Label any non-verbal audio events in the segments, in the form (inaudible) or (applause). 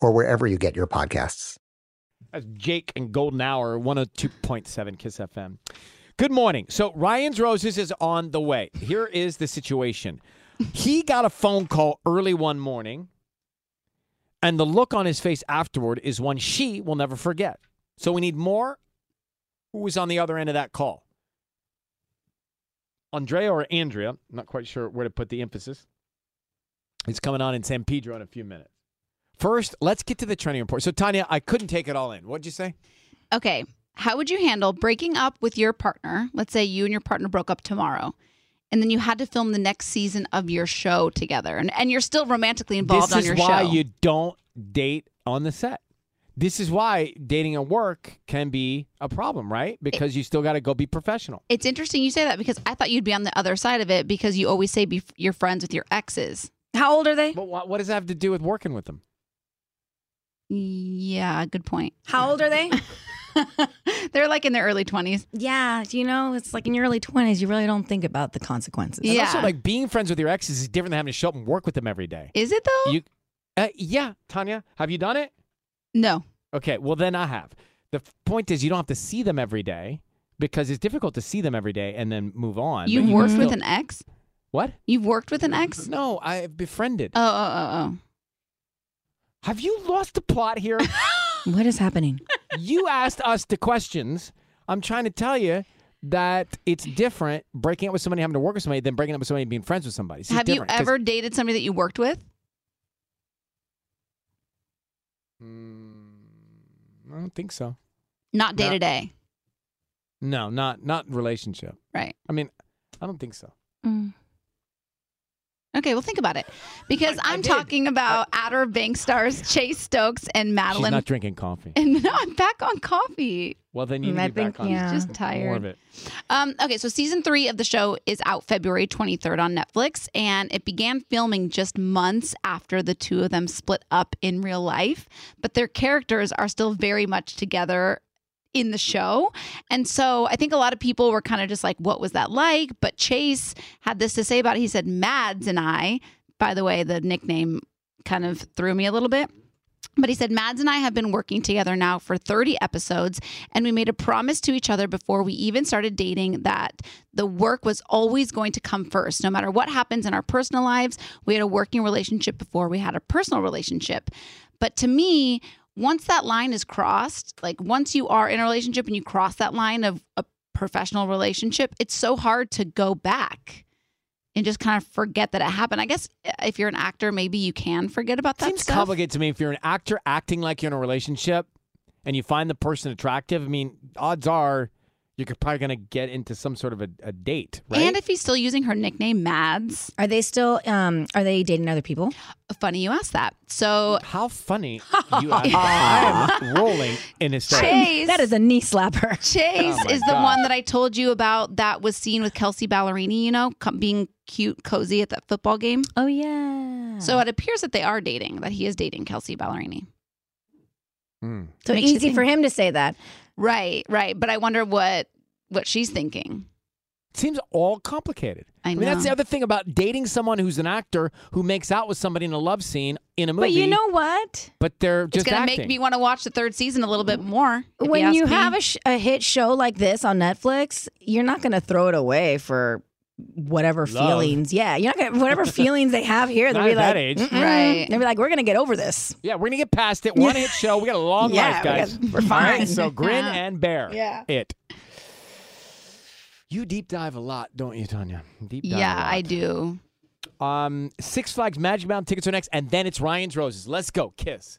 or wherever you get your podcasts. That's Jake and Golden Hour, 102.7 Kiss FM. Good morning. So Ryan's Roses is on the way. Here is the situation. He got a phone call early one morning, and the look on his face afterward is one she will never forget. So we need more. Who was on the other end of that call? Andrea or Andrea? Not quite sure where to put the emphasis. It's coming on in San Pedro in a few minutes. First, let's get to the trending report. So, Tanya, I couldn't take it all in. What'd you say? Okay. How would you handle breaking up with your partner? Let's say you and your partner broke up tomorrow, and then you had to film the next season of your show together, and, and you're still romantically involved this on your show. This is why you don't date on the set. This is why dating at work can be a problem, right? Because you still got to go be professional. it's interesting you say that because I thought you'd be on the other side of it because you always say be, you're friends with your exes. How old are they? But what, what does that have to do with working with them? Yeah, good point. How old are they? (laughs) They're like in their early 20s. yeah, you know, it's like in your early 20s, you really don't think about the consequences. And Yeah. also, like being friends with your exes is different than having to show up and work with them every day. Is it though? You, uh, yeah, Tanya, have you done it? no. Okay, well then I have. The point is, you don't have to see them every day because it's difficult to see them every day and then move on. You've you worked can with an ex? what? You've worked with an ex? No, I've befriended. Oh, oh, oh, have you lost the plot here? (laughs) What is happening? you asked us the questions. I'm trying to tell you that it's different breaking up with somebody, having to work with somebody, than breaking up with somebody and being friends with somebody. It's. Have you different, 'cause- ever dated somebody that you worked with? Mm, I don't think so. Not day No. to day. No, not not relationship. Right. I mean, I don't think so. Okay, well, think about it. Because I I'm did. talking about Outer Bank stars Chase Stokes and Madelyn. She's Madelyn. not drinking coffee. (laughs) and no, I'm back on coffee. Well, then you need I to be back think, on yeah. Just more tired. of it. Um, okay, so season three of the show is out February 23rd on Netflix, and it began filming just months after the two of them split up in real life. But their characters are still very much together in the show. And so I think a lot of people were kind of just like, what was that like? But Chase had this to say about it. He said, Mads and I, by the way, the nickname kind of threw me a little bit. But he said, Mads and I have been working together now for 30 episodes, and we made a promise to each other before we even started dating that the work was always going to come first. No matter what happens in our personal lives, we had a working relationship before we had a personal relationship. But to me, once that line is crossed, like once you are in a relationship and you cross that line of a professional relationship, it's so hard to go back. and just kind of forget that it happened. I guess uh, if you're an actor, maybe you can forget about that Seems stuff. complicated to me. If you're an actor acting like you're in a relationship and you find the person attractive, I mean, odds are you're probably going to get into some sort of a, a date, right? And if he's still using her nickname Mads, Are they still? Um, are they dating other people? funny you asked that. So How funny (laughs) you are. I am rolling in hysteria. Chase, That is a knee slapper. (laughs) Chase Oh my is the one that I told you about that was seen with Kelsea Ballerini. You know, being cute, cozy at that football game. Oh yeah. So it appears that they are dating. That he is dating Kelsea Ballerini. Mm. so makes easy for him to say that. Right, right. But I wonder what what she's thinking. Seems all complicated. I mean, that's the other thing about dating someone who's an actor who makes out with somebody in a love scene in a movie. But you know what? but they're It's just gonna acting. make me want to watch the third season a little bit mm-hmm. more. when ask you have a, sh- a hit show like this on Netflix, you're not going to throw it away for whatever Love. feelings. Yeah, you're not going to whatever (laughs) feelings they have here. They'll Not be at like, that age. Right. They'll be like, we're going to get over this. yeah, we're gonna get past it. One hit show. We got a long Yeah, life, we guys. got- we're All right, fine. so grin and bear. Yeah. It. You deep dive a lot, don't you, Tanya? Deep dive. yeah, a lot. I do. Um, Six Flags Magic Mountain tickets are next, and then it's Ryan's Roses. Let's go, Kiss.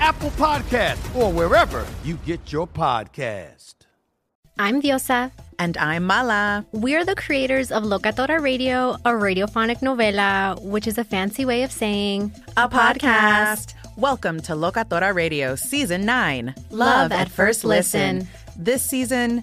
Apple Podcast, or wherever you get your podcast. I'm Diosa. And I'm Mala. We're the creators of Locatora Radio, a radiophonic novela, which is a fancy way of saying A podcast. Welcome to Locatora Radio Season 9 Love at First Listen. This season,